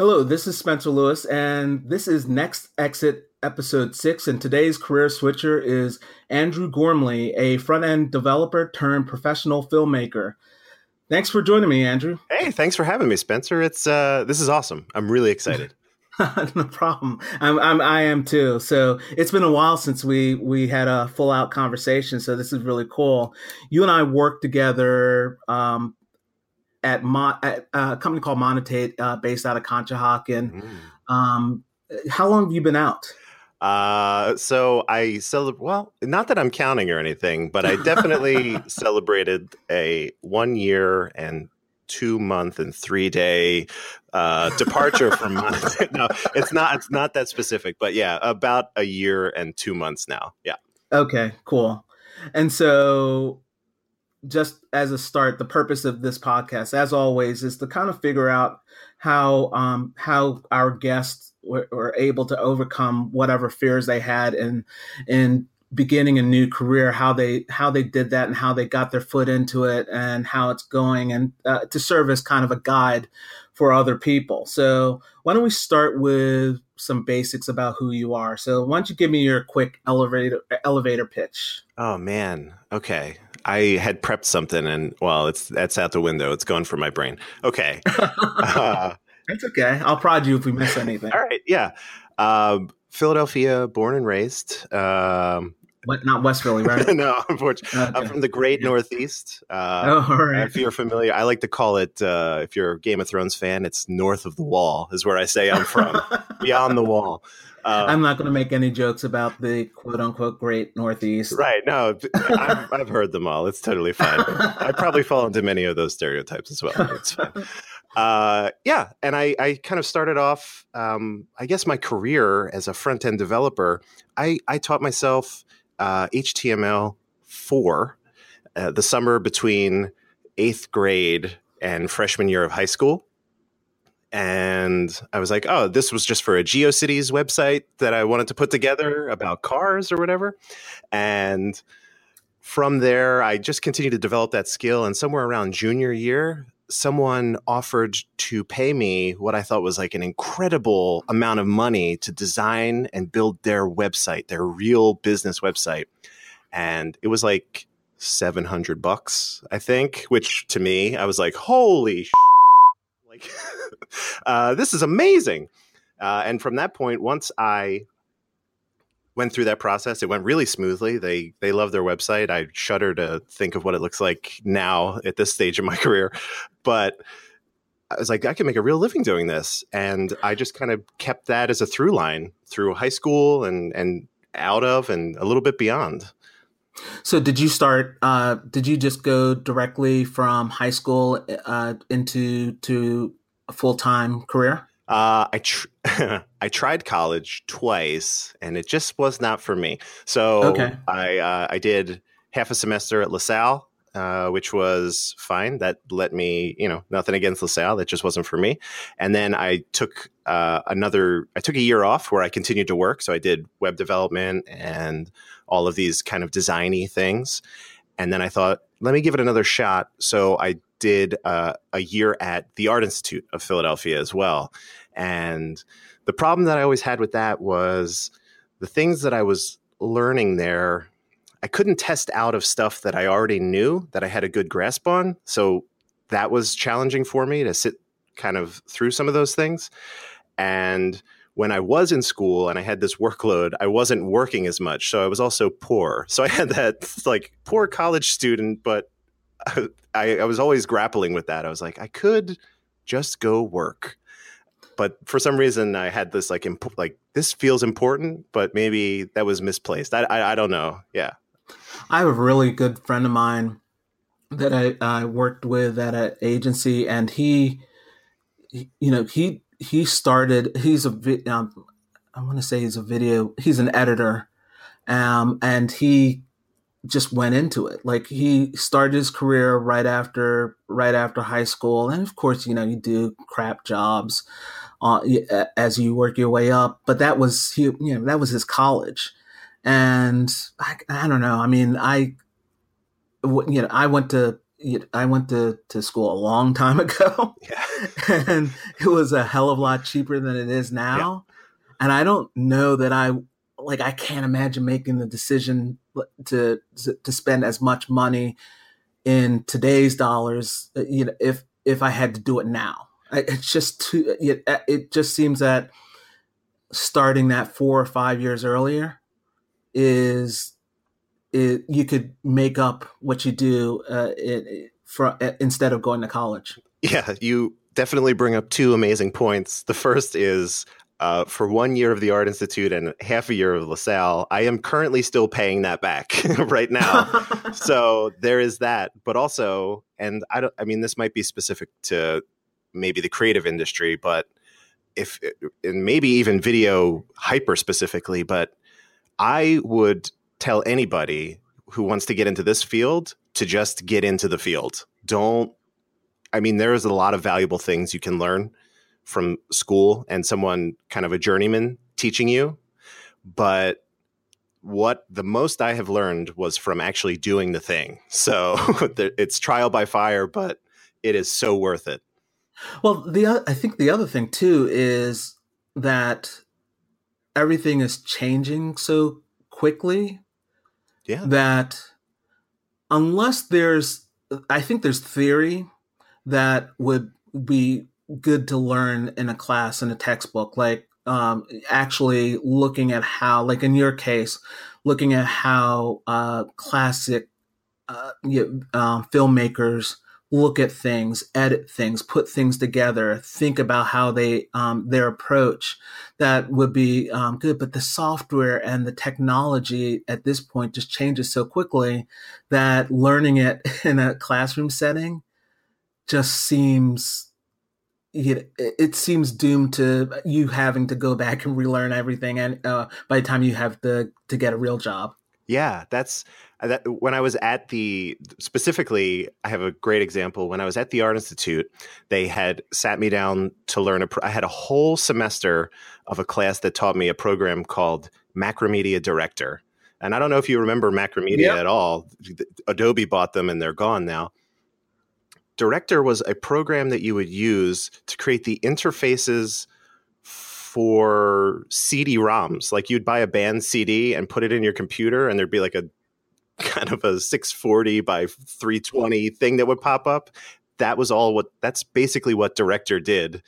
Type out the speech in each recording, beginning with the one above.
Hello, this is Spencer Lewis, and this is Next Exit episode six. And today's career switcher is Andrew Gormley, a front end developer turned professional filmmaker. Thanks for joining me, Andrew. Hey, thanks for having me, Spencer. It's uh, this is awesome. I'm really excited. no problem. I'm, I'm I am too. So it's been a while since we we had a full out conversation. So this is really cool. You and I worked together um, at, at a company called Monetate, uh, based out of Conshohocken. Mm. Um, how long have you been out? Uh, so I celebrate. Well, not that I'm counting or anything, but I definitely celebrated a one year and two month and three day uh, departure from. no, it's not. It's not that specific, but yeah, about a year and two months now. Yeah. Okay. Cool. And so just as a start, the purpose of this podcast, as always, is to kind of figure out how um, how our guests were, were, able to overcome whatever fears they had in in beginning a new career, how they how they did that, and how they got their foot into it, and how it's going, and uh, to serve as kind of a guide for other people. So why don't we start with some basics about who you are? So why don't you give me your quick elevator elevator pitch? Oh man, okay. I had prepped something, and well, it's that's out the window. It's gone from my brain. Okay, uh, that's okay. I'll prod you if we miss anything. All right, yeah. Uh, Philadelphia, born and raised. Um, what, not West Philly, right? no, unfortunately, okay. I'm from the Great. Northeast. Uh, oh, all right. If you're familiar, I like to call it. Uh, if you're a Game of Thrones fan, it's north of the wall, is where I say I'm from, beyond the wall. Uh, I'm not going to make any jokes about the quote unquote great Northeast. Right. No, I've, I've heard them all. It's totally fine. I probably fall into many of those stereotypes as well. It's fine. Uh, yeah. And I, I kind of started off, um, I guess, my career as a front end developer. I, I taught myself uh, HTML 4 uh, the summer between eighth grade and freshman year of high school and I was like, oh, this was just for a GeoCities website that I wanted to put together about cars or whatever. And from there, I just continued to develop that skill. And somewhere around junior year, someone offered to pay me what I thought was like an incredible amount of money to design and build their website, their real business website. And it was like 700 bucks, I think, which to me, I was like, holy like uh, this is amazing. Uh, and from that point, once I went through that process, it went really smoothly. They they love their website. I shudder to think of what it looks like now at this stage of my career, but I was like, I can make a real living doing this, and I just kind of kept that as a through line through high school and and out of and a little bit beyond. So did you start? Uh, did you just go directly from high school uh, into to a full time career? Uh, I tr- I tried college twice, and it just was not for me. So okay. I uh, I did half a semester at LaSalle, uh, which was fine. That let me, you know, nothing against LaSalle. That just wasn't for me. And then I took uh, another. I took a year off where I continued to work. So I did web development and all of these kind of designy things. And then I thought, let me give it another shot. So I did uh, a year at the Art Institute of Philadelphia as well. And the problem that I always had with that was the things that I was learning there, I couldn't test out of stuff that I already knew that I had a good grasp on. So that was challenging for me to sit kind of through some of those things. And when I was in school and I had this workload, I wasn't working as much. So I was also poor. So I had that like poor college student, but I, I was always grappling with that. I was like, I could just go work. But for some reason, I had this like imp- like this feels important, but maybe that was misplaced. I, I, I don't know. Yeah, I have a really good friend of mine that I, I worked with at an agency, and he, he you know, he he started. He's a um, I want to say he's a video. He's an editor, um, and he just went into it. Like he started his career right after right after high school, and of course, you know, you do crap jobs uh, as you work your way up. But that was he, you know, that was his college, and I, I don't know. I mean, I, you know, I went to I went to, to school a long time ago, yeah. and it was a hell of a lot cheaper than it is now. Yeah. And I don't know that I like I can't imagine making the decision to to spend as much money in today's dollars. Uh, you know, if if I had to do it now, it's just too. It, it just seems that starting that four or five years earlier is it, you could make up what you do uh, it, for, uh, instead of going to college. Yeah, you definitely bring up two amazing points. The first is uh, for one year of the Art Institute and half a year of LaSalle, I am currently still paying that back right now. so there is that. But also, and I don't, I mean, this might be specific to maybe the creative industry, but if, and maybe even video hyper specifically, but I would tell anybody who wants to get into this field to just get into the field. Don't, I mean, there is a lot of valuable things you can learn from school and someone kind of a journeyman teaching you. But what the most I have learned was from actually doing the thing. So it's trial by fire, but it is so worth it. Well, the I think the other thing too is that everything is changing so quickly yeah. that unless there's, I think there's theory that would be good to learn in a class in a textbook, like um, actually looking at how, like in your case, looking at how uh, classic uh, you know, um, filmmakers look at things, edit things, put things together, think about how they um, their approach. That would be um, good. But the software and the technology at this point just changes so quickly that learning it in a classroom setting just seems it, it seems doomed to you having to go back and relearn everything and uh, by the time you have to to get a real job yeah that's uh, that, when I was at the specifically, I have a great example. When I was at the Art Institute, they had sat me down to learn. A, I had a whole semester of a class that taught me a program called Macromedia Director. And I don't know if you remember Macromedia yep. at all. Adobe bought them and they're gone now. Director was a program that you would use to create the interfaces for CD-ROMs. Like you'd buy a band CD and put it in your computer, and there'd be like a kind of a 640 by 320 thing that would pop up. That was all what that's basically what Director did.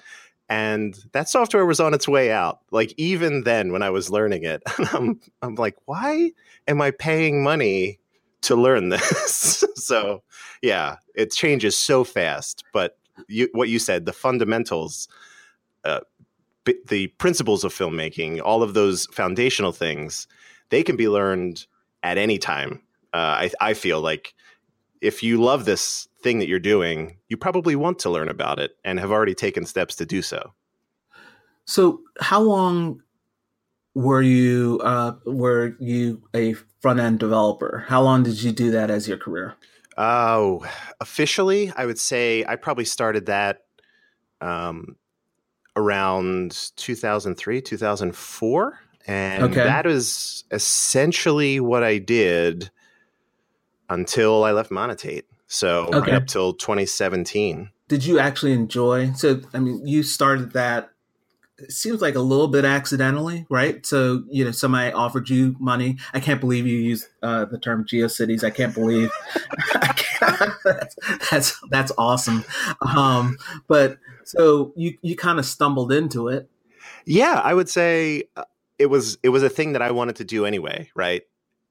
And that software was on its way out. Like even then when I was learning it, I'm I'm like, why am I paying money to learn this? so yeah, it changes so fast. But you, what you said, the fundamentals, uh, the principles of filmmaking, all of those foundational things, they can be learned at any time uh, I, I feel like if you love this thing that you're doing, you probably want to learn about it and have already taken steps to do so. So, how long were you uh, were you a front end developer? How long did you do that as your career? Oh, officially, I would say I probably started that um, around 2003, 2004. And okay. that is essentially what I did until I left Monetate. So okay. right up till 2017. Did you actually enjoy? So I mean, you started that. It seems like a little bit accidentally, right? So you know, somebody offered you money. I can't believe you used uh, the term GeoCities. I can't believe I can't, that's, that's that's awesome. Um, but so you you kind of stumbled into it. Yeah, I would say uh, it was it was a thing that I wanted to do anyway, right?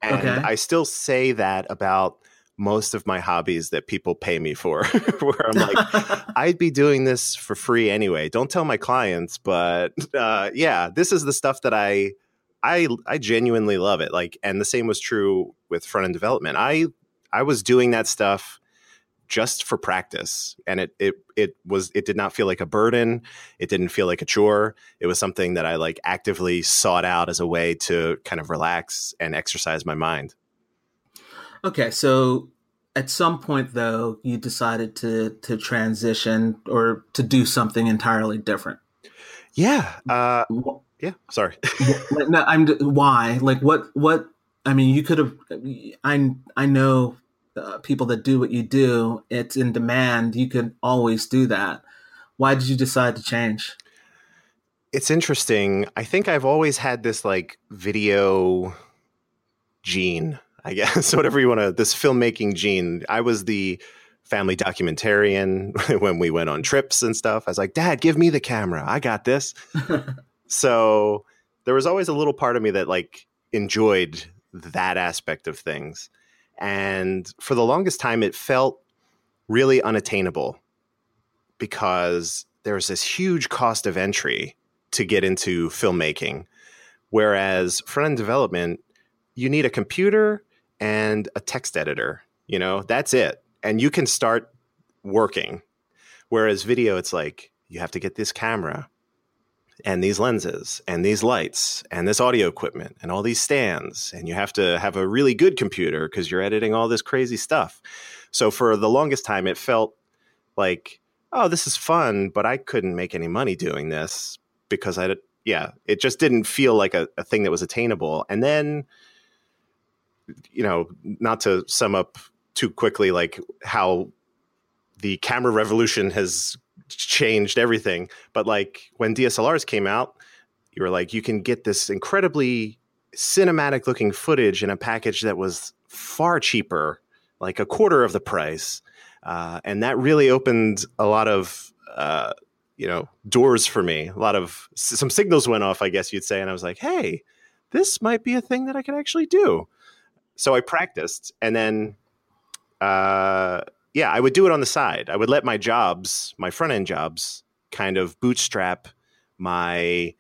And okay. I still say that about most of my hobbies that people pay me for, where I'm like, I'd be doing this for free anyway. Don't tell my clients, but uh, yeah, this is the stuff that I, I, I genuinely love it. Like, and the same was true with front end development. I, I was doing that stuff just for practice, and it, it, it was, it did not feel like a burden. It didn't feel like a chore. It was something that I like actively sought out as a way to kind of relax and exercise my mind. Okay, so at some point though, you decided to to transition or to do something entirely different. Yeah. Uh, yeah. Sorry. no, I'm why? Like what? What? I mean, you could have. I I know uh, people that do what you do, it's in demand. You can always do that. Why did you decide to change? It's interesting. I think I've always had this like video gene, I guess, whatever you want to, this filmmaking gene. I was the family documentarian when we went on trips and stuff. I was like, Dad, give me the camera. I got this. so there was always a little part of me that like enjoyed that aspect of things. And for the longest time, it felt really unattainable because there's this huge cost of entry to get into filmmaking. Whereas front end development, you need a computer and a text editor. You know, that's it. And you can start working. Whereas video, it's like you have to get this camera and these lenses and these lights and this audio equipment and all these stands and you have to have a really good computer because you're editing all this crazy stuff so for the longest time it felt like oh this is fun but i couldn't make any money doing this because i yeah it just didn't feel like a, a thing that was attainable and then you know not to sum up too quickly like how the camera revolution has changed everything. But like when DSLRs came out, you were like, you can get this incredibly cinematic looking footage in a package that was far cheaper, like a quarter of the price. Uh, and that really opened a lot of, uh, you know, doors for me. A lot of some signals went off, I guess you'd say. And I was like, hey, this might be a thing that I can actually do. So I practiced and then, uh, yeah, I would do it on the side. I would let my jobs, my front end jobs, kind of bootstrap my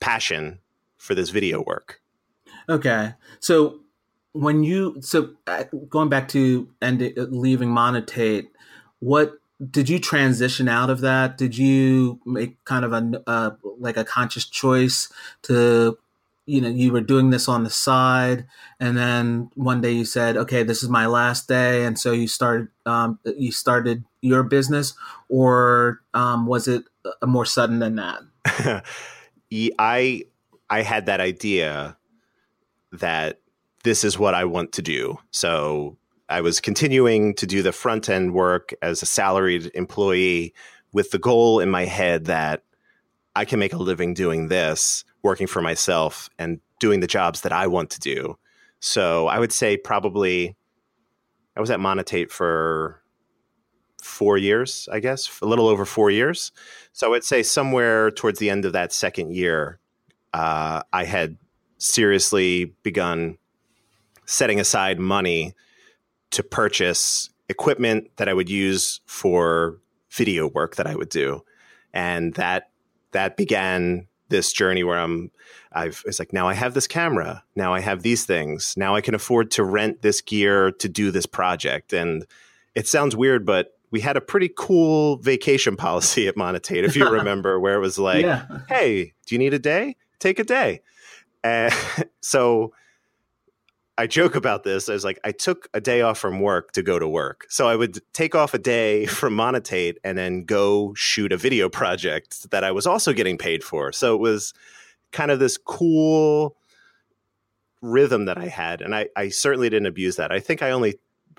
passion for this video work. Okay. So when you so uh, going back to and uh, leaving Monetate, what did you transition out of that? Did you make kind of a uh, like a conscious choice to you know you were doing this on the side and then one day you said okay this is my last day and so you started um, you started your business or um, was it more sudden than that? I i had that idea that this is what i want to do. So i was continuing to do the front end work as a salaried employee with the goal in my head that i can make a living doing this working for myself and doing the jobs that I want to do. So I would say probably I was at Monetate for four years, I guess, a little over four years. So I would say somewhere towards the end of that second year, uh, I had seriously begun setting aside money to purchase equipment that I would use for video work that I would do, and that that began this journey where I'm I've it's like now I have this camera, now I have these things, now I can afford to rent this gear to do this project. And it sounds weird, but we had a pretty cool vacation policy at Monetate, if you remember, where it was like, yeah. hey, do you need a day? Take a day. Eh, and so I joke about this. I was like, I took a day off from work to go to work. So I would take off a day from Monetate and then go shoot a video project that I was also getting paid for. So it was kind of this cool rhythm that I had. And I, I certainly didn't abuse that. I think I only,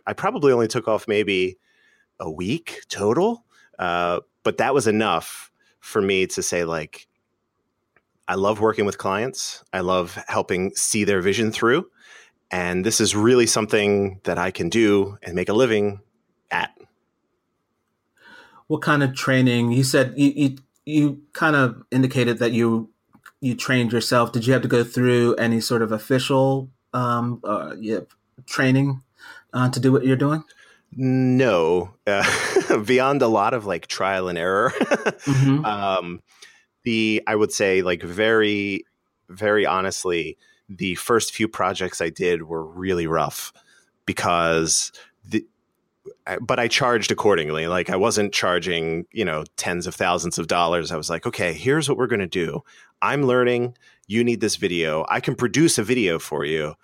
I probably only took off maybe a week total. Uh, but that was enough for me to say, like, I love working with clients. I love helping see their vision through and this is really something that I can do and make a living at. What kind of training? You said you, you, you kind of indicated that you you trained yourself. Did you have to go through any sort of official um, uh, yeah, training uh, to do what you're doing? No, uh, beyond a lot of like trial and error. mm-hmm. um, the I would say like very, very honestly, the first few projects I did were really rough because the but I charged accordingly. Like I wasn't charging, you know, tens of thousands of dollars. I was like, okay, here's what we're going to do. I'm learning. You need this video. I can produce a video for you.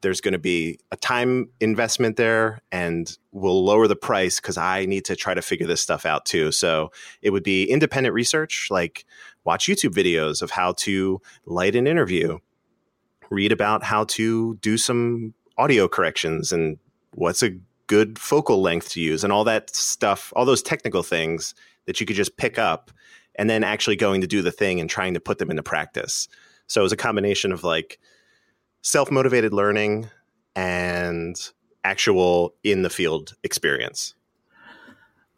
There's going to be a time investment there and we'll lower the price because I need to try to figure this stuff out too. So it would be independent research, like watch YouTube videos of how to light an interview, read about how to do some audio corrections and what's a good focal length to use and all that stuff, all those technical things that you could just pick up and then actually going to do the thing and trying to put them into practice. So it was a combination of like self motivated learning and actual in the field experience.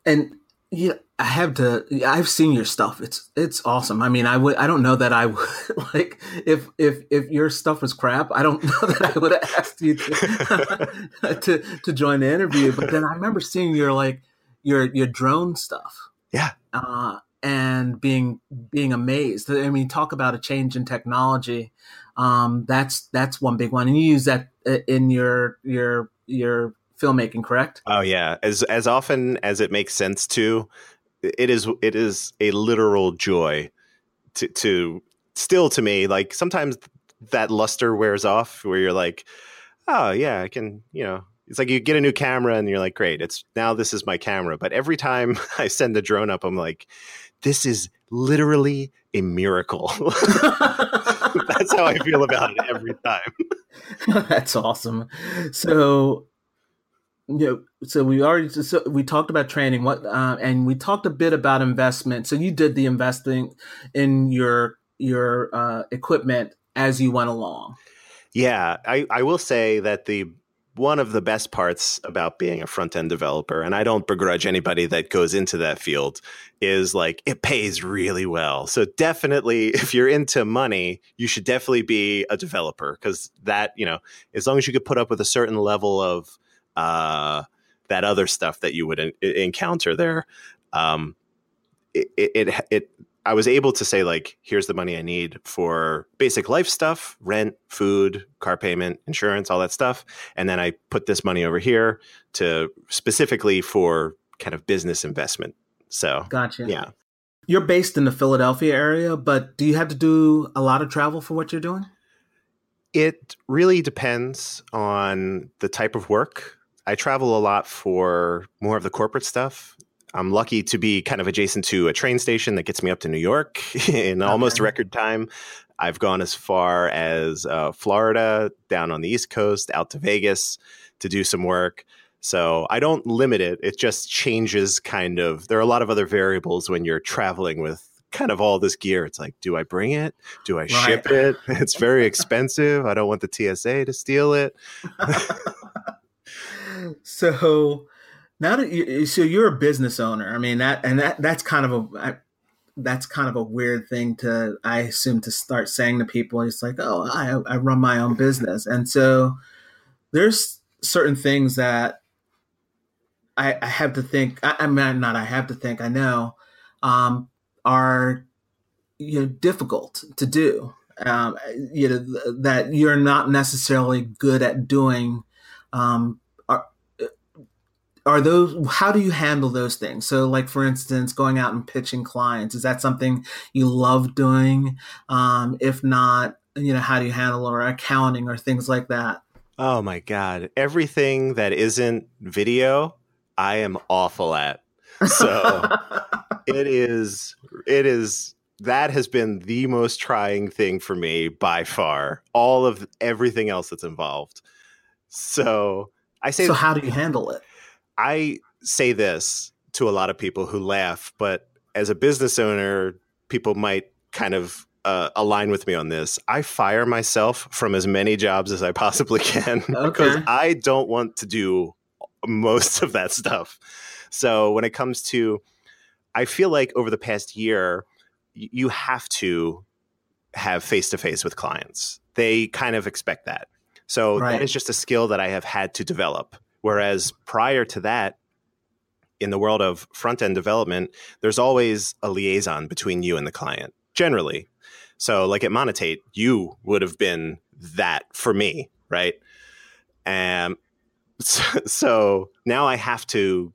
And yeah, I have to. I've seen your stuff. It's it's awesome. I mean, I would. I don't know that I would like if if if your stuff was crap. I don't know that I would have asked you to to to join the interview. But then I remember seeing your like your your drone stuff. Yeah. Uh, and being being amazed. I mean, talk about a change in technology. Um, that's that's one big one, and you use that uh, in your your your filmmaking, correct? Oh yeah, as as often as it makes sense to, it is it is a literal joy to to still to me. Like sometimes that luster wears off, where you're like, oh yeah, I can you know it's like you get a new camera and you're like, great, it's now this is my camera. But every time I send the drone up, I'm like, this is literally a miracle. That's how I feel about it every time. That's awesome. So, know, so we already so we talked about training. What uh, and we talked a bit about investment. So you did the investing in your your uh, equipment as you went along. Yeah, I, I will say that the one of the best parts about being a front end developer, and I don't begrudge anybody that goes into that field, is like it pays really well. So definitely, if you're into money, you should definitely be a developer because that you know, as long as you could put up with a certain level of uh, that other stuff that you would in- encounter there, um, it, it it I was able to say like, here's the money I need for basic life stuff, rent, food, car payment, insurance, all that stuff, and then I put this money over here to specifically for kind of business investment. So, gotcha. Yeah. You're based in the Philadelphia area, but do you have to do a lot of travel for what you're doing? It really depends on the type of work. I travel a lot for more of the corporate stuff. I'm lucky to be kind of adjacent to a train station that gets me up to New York in okay. almost record time. I've gone as far as uh, Florida, down on the East Coast, out to Vegas to do some work. So I don't limit it. It just changes kind of. There are a lot of other variables when you're traveling with kind of all this gear. It's like, do I bring it? Do I right. ship it? It's very expensive. I don't want the TSA to steal it. so now that you so you're a business owner. I mean that and that that's kind of a that's kind of a weird thing to i assume to start saying to people. It's like oh i, I run my own business. And so there's certain things that i, I have to think I, I mean not i have to think i know um, are you know difficult to do. Um, you know that you're not necessarily good at doing um, are those how do you handle those things? So like for instance going out and pitching clients is that something you love doing? Um, if not you know how do you handle or accounting or things like that? Oh my god. Everything that isn't video i am awful at. So it is it is that has been the most trying thing for me by far. All of everything else that's involved. So i say so how do you handle it I say this to a lot of people who laugh, but as a business owner, people might kind of uh, align with me on this. I fire myself from as many jobs as I possibly can okay. because I don't want to do most of that stuff. So when it comes to, I feel like over the past year, you have to have face to face with clients. They kind of expect that. So right. that is just a skill that I have had to develop. Whereas prior to that, in the world of front end development, there's always a liaison between you and the client, generally. So, like at Monetate, you would have been that for me, right? Um, and so, so now I have to,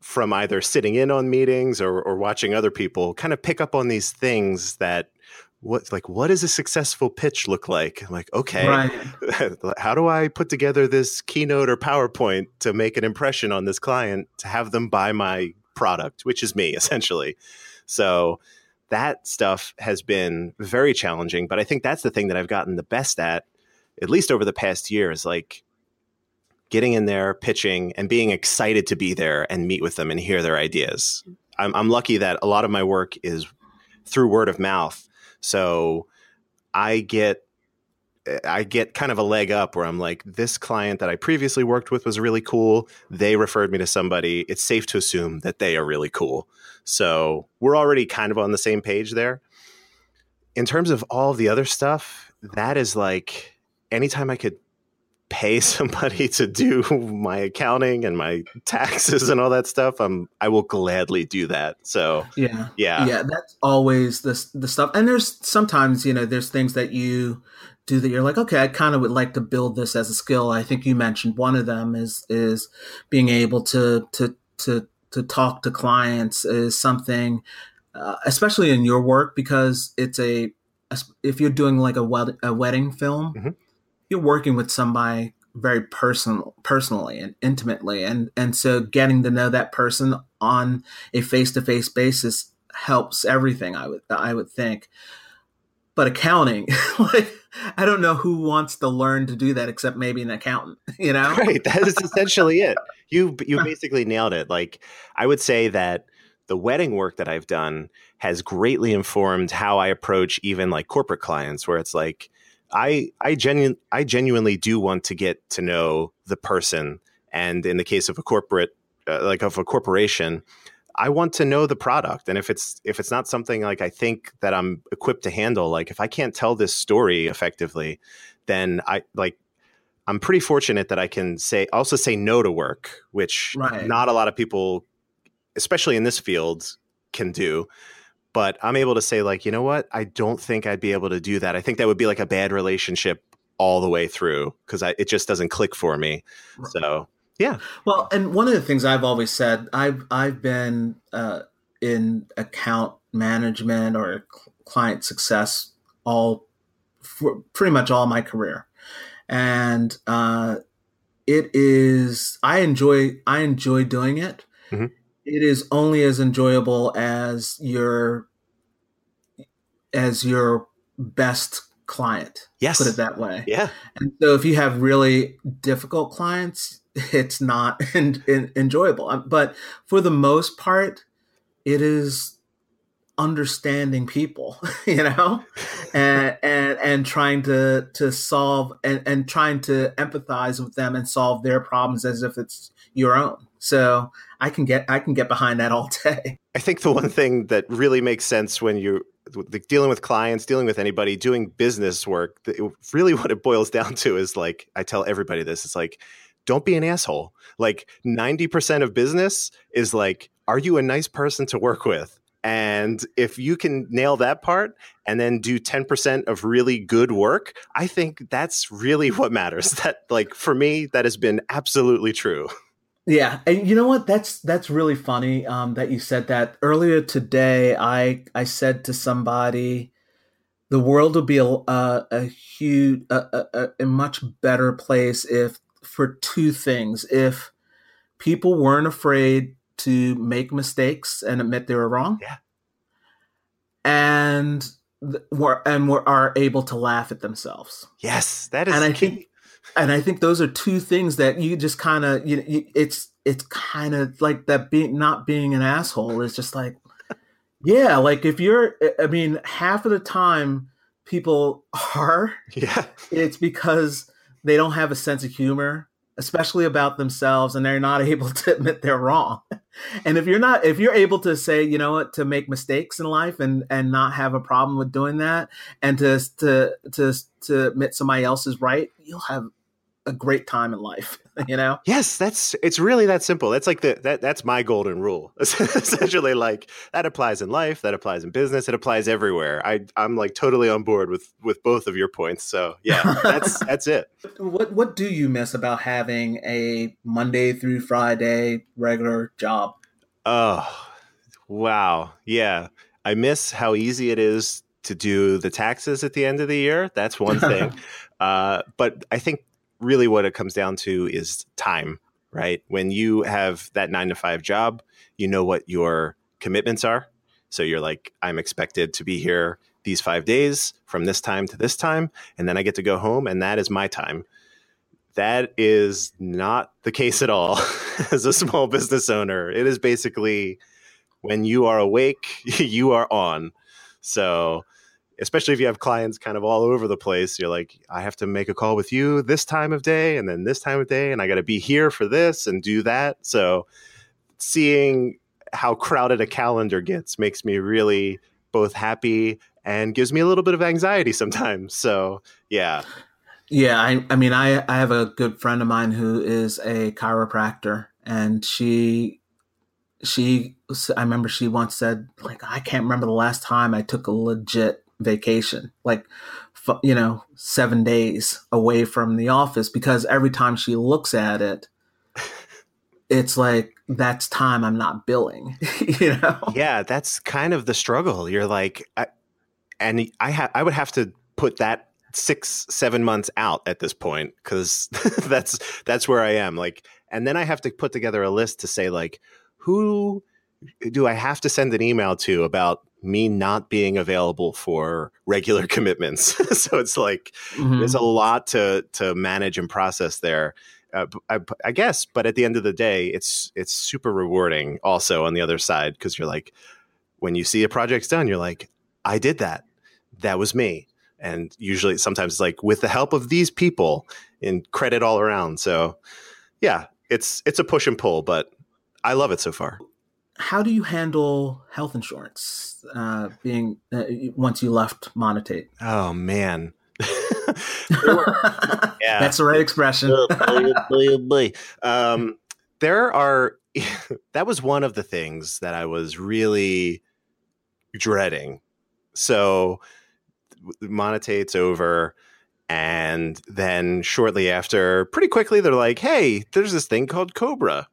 from either sitting in on meetings or, or watching other people, kind of pick up on these things that what like what does a successful pitch look like I'm like okay right. how do i put together this keynote or powerpoint to make an impression on this client to have them buy my product which is me essentially so that stuff has been very challenging but i think that's the thing that i've gotten the best at at least over the past year is like getting in there, pitching, and being excited to be there and meet with them and hear their ideas. I'm, I'm lucky that a lot of my work is through word of mouth. So I get I get kind of a leg up where I'm like, this client that I previously worked with was really cool. They referred me to somebody. It's safe to assume that they are really cool. So we're already kind of on the same page there. In terms of all the other stuff, that is like anytime I could pay somebody to do my accounting and my taxes and all that stuff, I'm I will gladly do that. So yeah, yeah, yeah. That's always the the stuff. And there's sometimes you know there's things that you do that you're like, okay, I kind of would like to build this as a skill. I think you mentioned one of them is is being able to to to to talk to clients is something, uh, especially in your work because it's a if you're doing like a, wed- a wedding film. Mm-hmm you're working with somebody very personal personally and intimately and and so getting to know that person on a face-to-face basis helps everything i would i would think. But accounting like i don't know who wants to learn to do that except maybe an accountant you know? Right that is essentially it. You you basically nailed it. Like i would say that the wedding work that i've done has greatly informed how i approach even like corporate clients where it's like I I genu- I genuinely do want to get to know the person, and in the case of a corporate, uh, like of a corporation, I want to know the product. And if it's if it's not something like I think that I'm equipped to handle, like if I can't tell this story effectively, then I like I'm pretty fortunate that I can say also say no to work, which right. not a lot of people, especially in this field, can do but I'm able to say like, you know what? I don't think I'd be able to do that. I think that would be like a bad relationship all the way through because it just doesn't click for me. Right. So yeah. Well, and one of the things I've always said, I've I've been uh, in account management or client success all for pretty much all my career, and uh, it is I enjoy I enjoy doing it. Mm-hmm it is only as enjoyable as your as your best client. Yes. Put it that way. Yeah. And so if you have really difficult clients, it's not in, in, enjoyable. Um, but for the most part, it is understanding people, you know, and and and trying to to solve and and trying to empathize with them and solve their problems as if it's your own. So I can get I can get behind that all day. I think the one thing that really makes sense when you're dealing with clients, dealing with anybody, doing business work, really what it boils down to is like I tell everybody this: it's like don't be an asshole. Like ninety percent of business is like, are you a nice person to work with? And if you can nail that part and then do 10% of really good work, I think that's really what matters. That, like, for me, that has been absolutely true. Yeah, and you know what? That's that's really funny um, that you said that earlier today. I I said to somebody, the world would be a a, a huge a, a, a much better place if for two things if people weren't afraid to make mistakes and admit they were wrong. Yeah. And were and were are able to laugh at themselves. Yes, that is. And I key. think and I think those are two things that you just kind of you, you, it's it's kind of like that being not being an asshole is just like yeah like if you're I mean half of the time people are yeah. it's because they don't have a sense of humor especially about themselves and they're not able to admit they're wrong. And if you're not if you're able to say you know what? to make mistakes in life and and not have a problem with doing that and to to to to admit somebody else is right you'll have a great time in life you know? Yes that's it's really that simple. That's like the that that's my golden rule. Essentially like that applies in life that applies in business it applies everywhere. I i'm like totally on board with with both of your points so yeah that's that's it. What what do you miss about having a monday through friday regular job? Oh wow. Yeah. I miss how easy it is to do the taxes at the end of the year. That's one thing. Uh, but i think really what it comes down to is time, right? When you have that nine to five job, you know what your commitments are. So you're like, I'm expected to be here these five days from this time to this time, and then I get to go home, and that is my time. that is not the case at all as a small business owner. It is basically when you are awake, you are on. So, especially if you have clients kind of all over the place, you're like, I have to make a call with you this time of day and then this time of day, and I got to be here for this and do that. So, seeing how crowded a calendar gets makes me really both happy and gives me a little bit of anxiety sometimes. So, yeah. Yeah, I, I mean, I, I have a good friend of mine who is a chiropractor, and she, she, I remember she once said, like, I can't remember the last time I took a legit vacation, like, you know, seven days away from the office, because every time she looks at it, it's like that's time I'm not billing, you know? Yeah, that's kind of the struggle. You're like, I, and I ha- I would have to put that six seven months out at this point because that's that's where i am like and then i have to put together a list to say like who do i have to send an email to about me not being available for regular commitments. So it's like mm-hmm. there's a lot to to manage and process there. Uh, I, I, guess but at the end of the day it's it's super rewarding also on the other side because you're like when you see a project's done you're like i did that. That was me. And usually sometimes it's like with the help of these people and credit all around. So yeah it's it's a push and pull but i love it so far how do you handle health insurance uh, being uh, once you left monetate oh man. Yeah. That's the right expression. Um, there are that was one of the things that i was really dreading. So Monetate's over. And then shortly after, pretty quickly, they're like, hey, there's this thing called Cobra.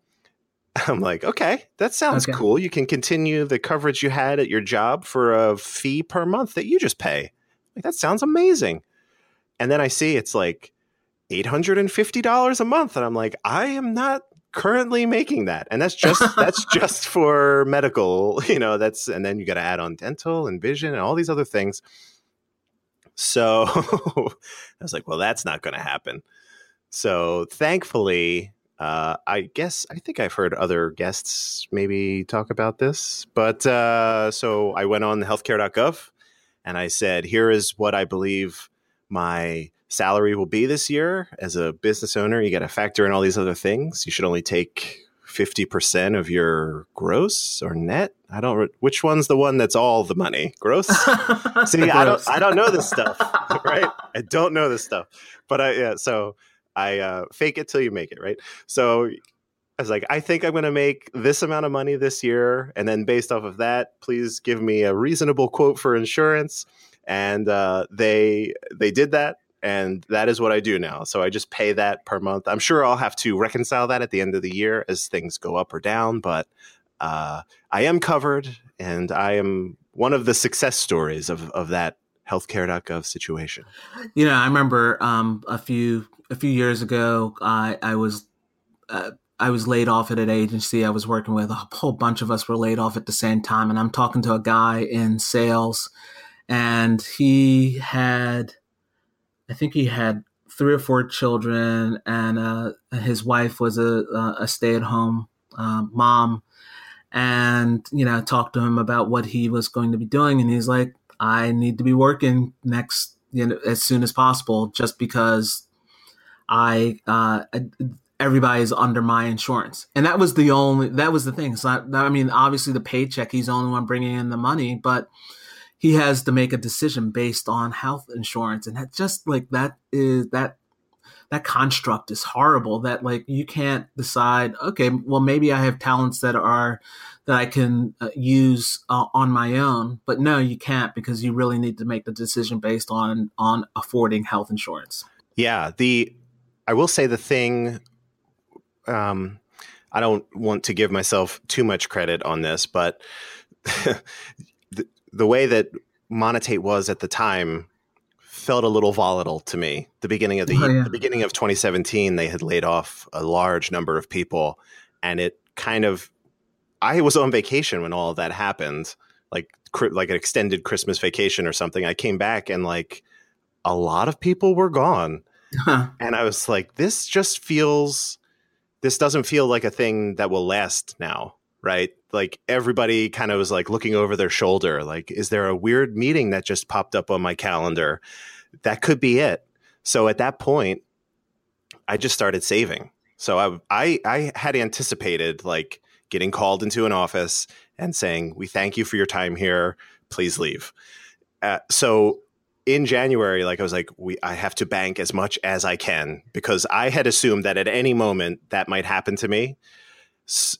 I'm like, okay, that sounds okay. cool. You can continue the coverage you had at your job for a fee per month that you just pay. Like, that sounds amazing. And then I see it's like $850 a month. And I'm like, I am not currently making that. And that's just that's just for medical, you know, that's and then you got to add on dental and vision and all these other things. So I was like, well, that's not going to happen. So thankfully, uh, I guess I think I've heard other guests maybe talk about this, but uh, so I went on healthcare.gov and I said, here is what I believe my salary will be this year as a business owner. You got to factor in all these other things. You should only take 50% of your gross or net. I don't which one's the one that's all the money? Gross? See, gross. I don't I don't know this stuff, right? I don't know this stuff. But I yeah, so I uh, fake it till you make it, right? So I was like, I think I'm going to make this amount of money this year, and then based off of that, please give me a reasonable quote for insurance. And uh, they they did that, and that is what I do now. So I just pay that per month. I'm sure I'll have to reconcile that at the end of the year as things go up or down, but uh, I am covered, and I am one of the success stories of of that healthcare.gov situation. You know, I remember um, a few a few years ago, I I was. Uh, I was laid off at an agency I was working with. A whole bunch of us were laid off at the same time. And I'm talking to a guy in sales, and he had I think he had three or four children, and uh, his wife was a, a stay at home uh, mom. And, you know, talked to him about what he was going to be doing. And he's like, I need to be working next, you know, as soon as possible, just because I, uh, everybody's under my insurance. And that was the only, that was the thing. Not, I mean, obviously the paycheck, he's the only one bringing in the money, but he has to make a decision based on health insurance and that just like that is that that construct is horrible that like you can't decide okay well maybe i have talents that are that i can uh, use uh, on my own but no you can't because you really need to make the decision based on on affording health insurance yeah the i will say the thing um i don't want to give myself too much credit on this but the way that Monetate was at the time felt a little volatile to me. The beginning of the, oh, yeah. the beginning of 2017, they had laid off a large number of people, and it kind of. I was on vacation when all of that happened, like like an extended Christmas vacation or something. I came back and like a lot of people were gone, and I was like, this just feels, this doesn't feel like a thing that will last now, right? Like everybody kind of was like looking over their shoulder, like, is there a weird meeting that just popped up on my calendar? That could be it. So at that point, I just started saving. So I, I, I had anticipated like getting called into an office and saying, "We thank you for your time here. Please leave." Uh, so in January, like I was like, we I have to bank as much as I can because I had assumed that at any moment that might happen to me,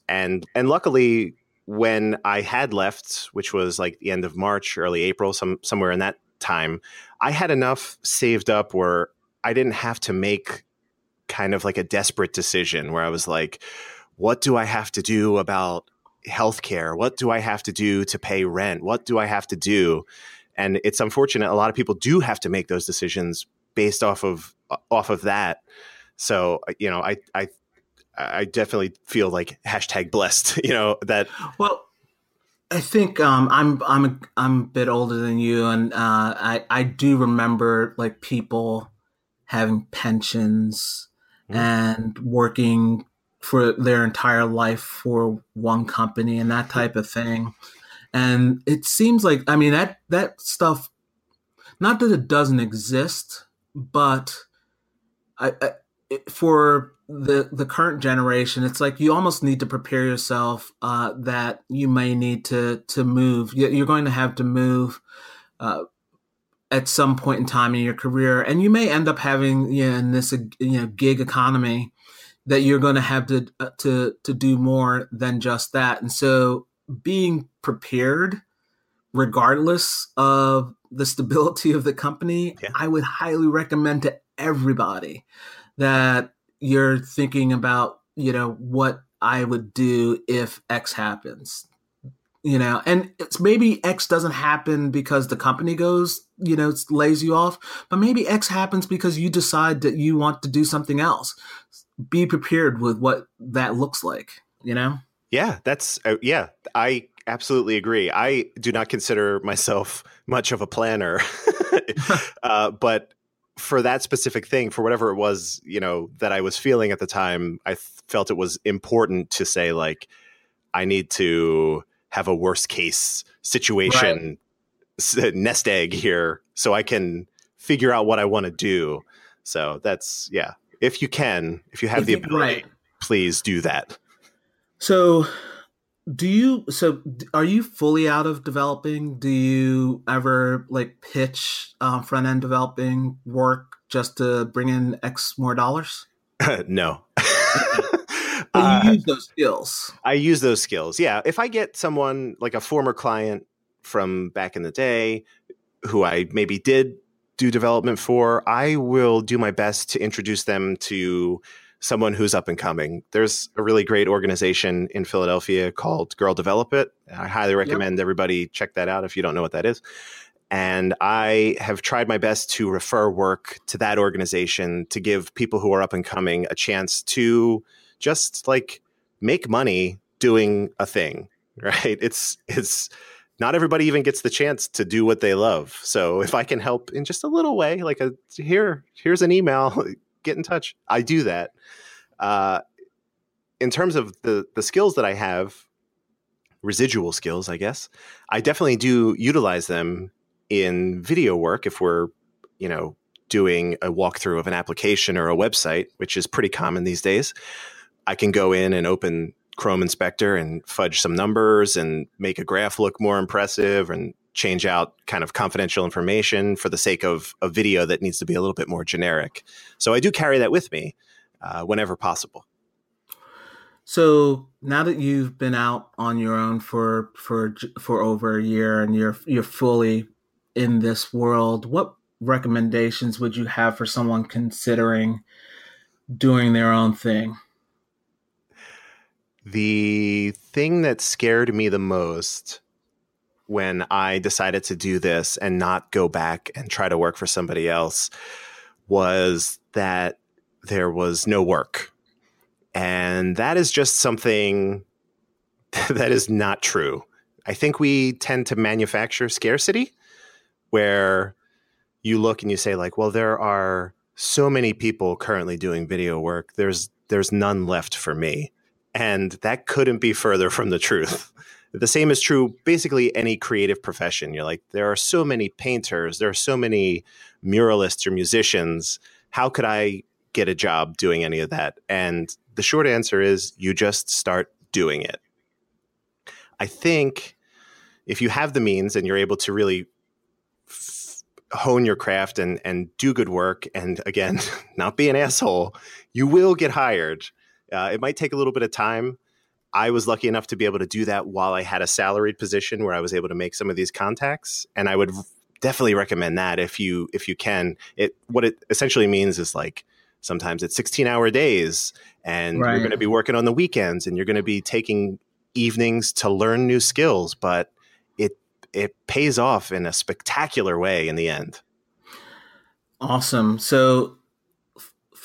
and and luckily when I had left, which was like the end of March, early April, some somewhere in that time, I had enough saved up where I didn't have to make kind of like a desperate decision where I was like, what do I have to do about healthcare? What do I have to do to pay rent? What do I have to do? And it's unfortunate a lot of people do have to make those decisions based off of off of that. So uh, you know, I I I definitely feel like hashtag blessed. You know that. Well, I think um, I'm I'm a, I'm a bit older than you, and uh, I I do remember like people having pensions mm. and working for their entire life for one company and that type of thing. And it seems like I mean that that stuff not that it doesn't exist, but I, I for the the current generation, it's like you almost need to prepare yourself uh, that you may need to to move. You're going to have to move uh, at some point in time in your career, and you may end up having you know, in this you know gig economy that you're going to have to uh, to to do more than just that. And so being prepared regardless of the stability of the company, yeah. I would highly recommend to everybody that you're thinking about, you know, what I would do if X happens. You know, and it's maybe X doesn't happen because the company goes, you know, lays you off, but maybe X happens because you decide that you want to do something else be prepared with what that looks like, you know? Yeah, that's, uh, yeah, I absolutely agree. I do not consider myself much of a planner, uh, but for that specific thing, for whatever it was, you know, that I was feeling at the time, I th- felt it was important to say, like, I need to have a worst case situation right. nest egg here so I can figure out what I want to do. So that's, yeah, if you can, if you have if the ability, right. please do that. So, do you? So, are you fully out of developing? Do you ever like pitch uh, front end developing work just to bring in X more dollars? no. but you uh, use those skills. I use those skills. Yeah. If I get someone like a former client from back in the day who I maybe did do development for, I will do my best to introduce them to someone who's up and coming. There's a really great organization in Philadelphia called Girl Develop It. I highly recommend yep. everybody check that out if you don't know what that is. And I have tried my best to refer work to that organization to give people who are up and coming a chance to just like make money doing a thing, right? It's it's not everybody even gets the chance to do what they love. So if I can help in just a little way, like a here, here's an email, get in touch. I do that. Uh, in terms of the the skills that I have, residual skills, I guess, I definitely do utilize them in video work if we're, you know, doing a walkthrough of an application or a website, which is pretty common these days. I can go in and open Chrome Inspector and fudge some numbers and make a graph look more impressive and change out kind of confidential information for the sake of a video that needs to be a little bit more generic. So I do carry that with me uh, whenever possible. So now that you've been out on your own for for for over a year and you're you're fully in this world, what recommendations would you have for someone considering doing their own thing? The thing that scared me the most when I decided to do this and not go back and try to work for somebody else was that there was no work. And that is just something that is not true. I think we tend to manufacture scarcity where you look and you say, like, well, there are so many people currently doing video work. There's there's none left for me. And that couldn't be further from the truth. The same is true basically any creative profession. You're like, there are so many painters, there are so many muralists or musicians. How could I get a job doing any of that? And the short answer is you just start doing it. I think if you have the means and you're able to really hone your craft and and do good work and again not be an asshole you will get hired uh, it might take a little bit of time I was lucky enough to be able to do that while I had a salaried position where I was able to make some of these contacts. And I would definitely recommend that if you if you can. It what it essentially means is like sometimes it's 16 hour days and right. you're going to be working on the weekends and you're going to be taking evenings to learn new skills, but it it pays off in a spectacular way in the end. Awesome. So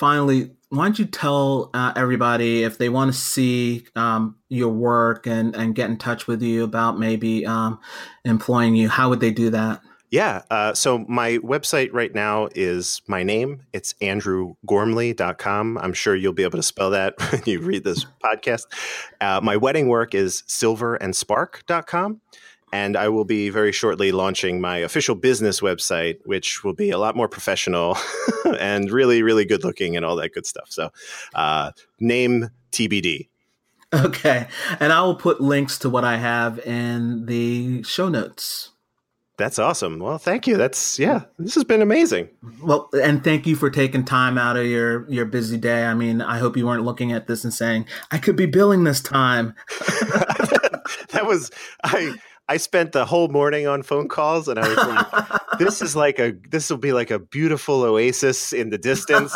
finally why don't you tell uh, everybody if they want to see um, your work and, and get in touch with you about maybe um, employing you? How would they do that? Yeah. Uh, so my website right now is my name. It's andrewgormley.com. I'm sure you'll be able to spell that when you read this podcast. Uh, my wedding work is silverandspark.com. And I will be very shortly launching my official business website, which will be a lot more professional and really, really good looking and all that good stuff. So, uh, name TBD. Okay. And I will put links to what I have in the show notes. That's awesome. Well, thank you. That's yeah. This has been amazing. Well, and thank you for taking time out of your your busy day. I mean, I hope you weren't looking at this and saying, "I could be billing this time." that was I I spent the whole morning on phone calls, and I was like, "This is like a this will be like a beautiful oasis in the distance."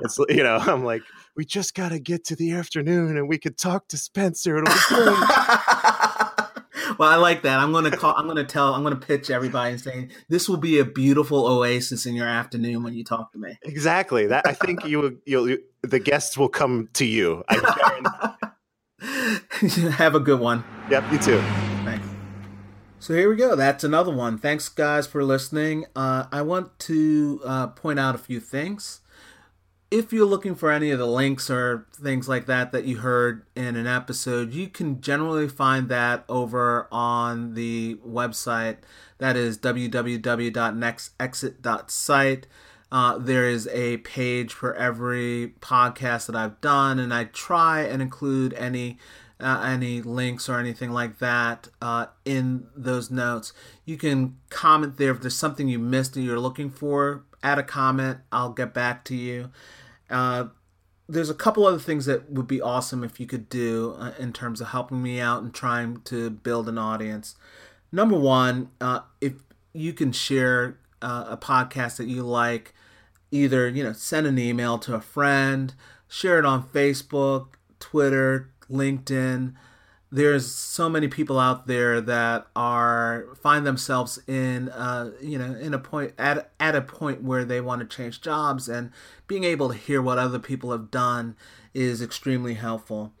It's you know, I'm like, "We just got to get to the afternoon, and we could talk to Spencer. It'll be good." well, I like that. I'm gonna call. I'm gonna tell. I'm gonna pitch everybody and saying this will be a beautiful oasis in your afternoon when you talk to me. Exactly. That I think you you'll the guests will come to you. I Have a good one. Yep. You too. So here we go. That's another one. Thanks, guys, for listening. Uh, I want to uh, point out a few things. If you're looking for any of the links or things like that that you heard in an episode, you can generally find that over on the website. That is www.nextexit.site. Uh, there is a page for every podcast that I've done, and I try and include any uh, any links or anything like that uh, in those notes. You can comment there if there's something you missed and you're looking for. Add a comment. I'll get back to you. Uh, there's a couple other things that would be awesome if you could do uh, in terms of helping me out and trying to build an audience. Number one, uh, if you can share uh, a podcast that you like, either you know send an email to a friend, share it on Facebook, Twitter, LinkedIn. There's so many people out there that are find themselves in uh, you know in a point at at a point where they want to change jobs and being able to hear what other people have done is extremely helpful.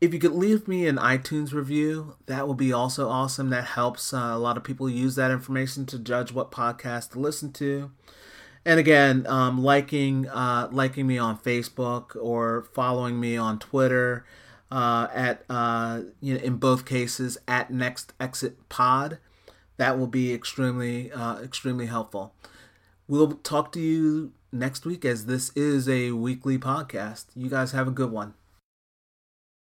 If you could leave me an iTunes review, that would be also awesome. That helps uh, a lot of people use that information to judge what podcast to listen to. And again, um, liking uh, liking me on Facebook or following me on Twitter uh, at uh, you know in both cases at next exit pod. That will be extremely uh, extremely helpful. We'll talk to you next week as this is a weekly podcast. You guys have a good one.